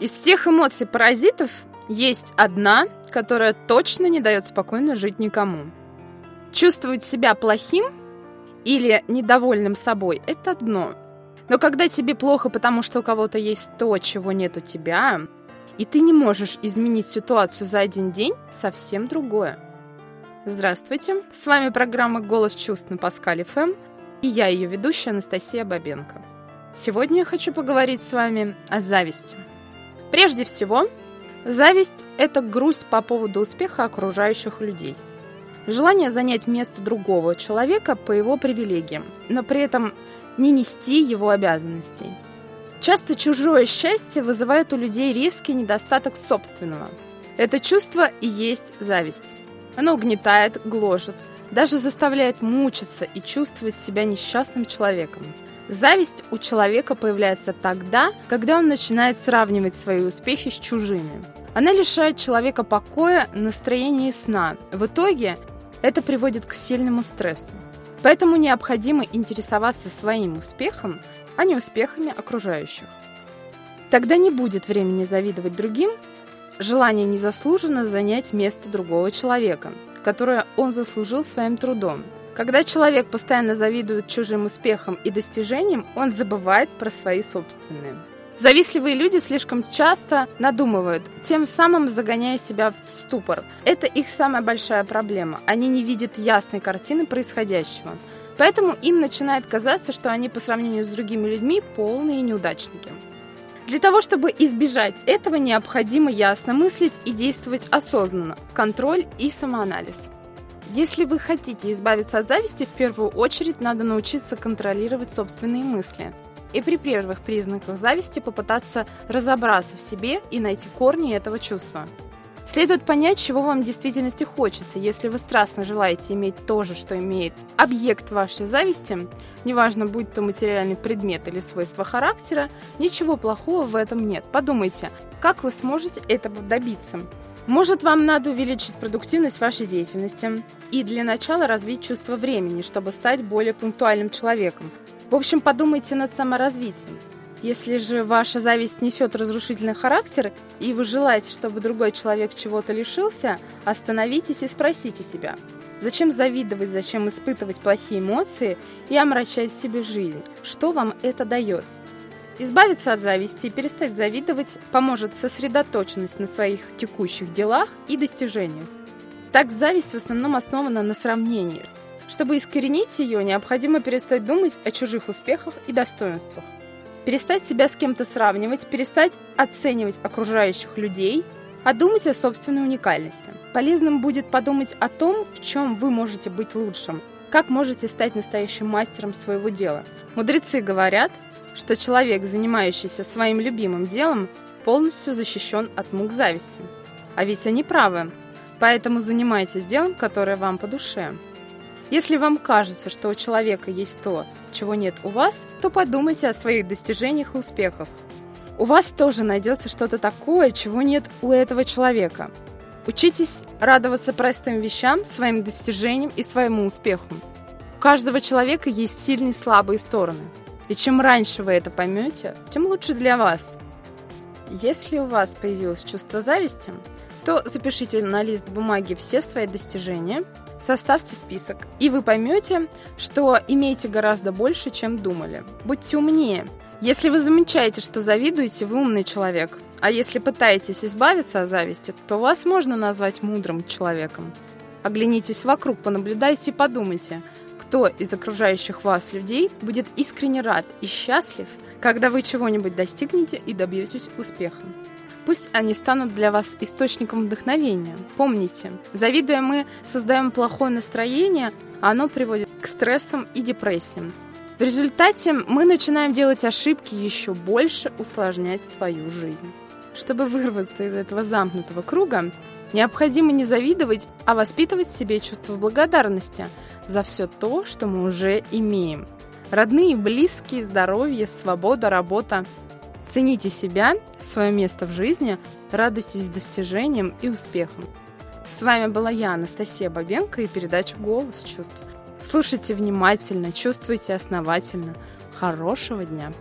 Из всех эмоций-паразитов есть одна, которая точно не дает спокойно жить никому. Чувствовать себя плохим или недовольным собой – это одно. Но когда тебе плохо, потому что у кого-то есть то, чего нет у тебя, и ты не можешь изменить ситуацию за один день, совсем другое. Здравствуйте, с вами программа «Голос чувств» на Паскале ФМ, и я ее ведущая Анастасия Бабенко. Сегодня я хочу поговорить с вами о зависти. Прежде всего, зависть – это грусть по поводу успеха окружающих людей. Желание занять место другого человека по его привилегиям, но при этом не нести его обязанностей. Часто чужое счастье вызывает у людей резкий недостаток собственного. Это чувство и есть зависть. Оно угнетает, гложет, даже заставляет мучиться и чувствовать себя несчастным человеком – Зависть у человека появляется тогда, когда он начинает сравнивать свои успехи с чужими. Она лишает человека покоя, настроения и сна. В итоге это приводит к сильному стрессу. Поэтому необходимо интересоваться своим успехом, а не успехами окружающих. Тогда не будет времени завидовать другим, желание незаслуженно занять место другого человека, которое он заслужил своим трудом – когда человек постоянно завидует чужим успехам и достижениям, он забывает про свои собственные. Завистливые люди слишком часто надумывают, тем самым загоняя себя в ступор. Это их самая большая проблема. Они не видят ясной картины происходящего. Поэтому им начинает казаться, что они по сравнению с другими людьми полные неудачники. Для того, чтобы избежать этого, необходимо ясно мыслить и действовать осознанно. Контроль и самоанализ. Если вы хотите избавиться от зависти, в первую очередь надо научиться контролировать собственные мысли. И при первых признаках зависти попытаться разобраться в себе и найти корни этого чувства. Следует понять, чего вам в действительности хочется. Если вы страстно желаете иметь то же, что имеет объект вашей зависти, неважно, будь то материальный предмет или свойство характера, ничего плохого в этом нет. Подумайте, как вы сможете этого добиться. Может, вам надо увеличить продуктивность вашей деятельности и для начала развить чувство времени, чтобы стать более пунктуальным человеком. В общем, подумайте над саморазвитием. Если же ваша зависть несет разрушительный характер, и вы желаете, чтобы другой человек чего-то лишился, остановитесь и спросите себя, зачем завидовать, зачем испытывать плохие эмоции и омрачать себе жизнь? Что вам это дает? Избавиться от зависти и перестать завидовать поможет сосредоточенность на своих текущих делах и достижениях. Так зависть в основном основана на сравнении. Чтобы искоренить ее, необходимо перестать думать о чужих успехах и достоинствах. Перестать себя с кем-то сравнивать, перестать оценивать окружающих людей, а думать о собственной уникальности. Полезным будет подумать о том, в чем вы можете быть лучшим, как можете стать настоящим мастером своего дела. Мудрецы говорят, что человек, занимающийся своим любимым делом, полностью защищен от мук зависти. А ведь они правы. Поэтому занимайтесь делом, которое вам по душе. Если вам кажется, что у человека есть то, чего нет у вас, то подумайте о своих достижениях и успехах. У вас тоже найдется что-то такое, чего нет у этого человека. Учитесь радоваться простым вещам, своим достижениям и своему успеху. У каждого человека есть сильные и слабые стороны – и чем раньше вы это поймете, тем лучше для вас. Если у вас появилось чувство зависти, то запишите на лист бумаги все свои достижения, составьте список, и вы поймете, что имеете гораздо больше, чем думали. Будьте умнее. Если вы замечаете, что завидуете, вы умный человек. А если пытаетесь избавиться от зависти, то вас можно назвать мудрым человеком. Оглянитесь вокруг, понаблюдайте и подумайте – кто из окружающих вас людей будет искренне рад и счастлив, когда вы чего-нибудь достигнете и добьетесь успеха. Пусть они станут для вас источником вдохновения. Помните, завидуя мы создаем плохое настроение, а оно приводит к стрессам и депрессиям. В результате мы начинаем делать ошибки еще больше усложнять свою жизнь. Чтобы вырваться из этого замкнутого круга, Необходимо не завидовать, а воспитывать в себе чувство благодарности за все то, что мы уже имеем. Родные, близкие, здоровье, свобода, работа. Цените себя, свое место в жизни, радуйтесь достижениям и успехам. С вами была я, Анастасия Бабенко и передача «Голос чувств». Слушайте внимательно, чувствуйте основательно. Хорошего дня!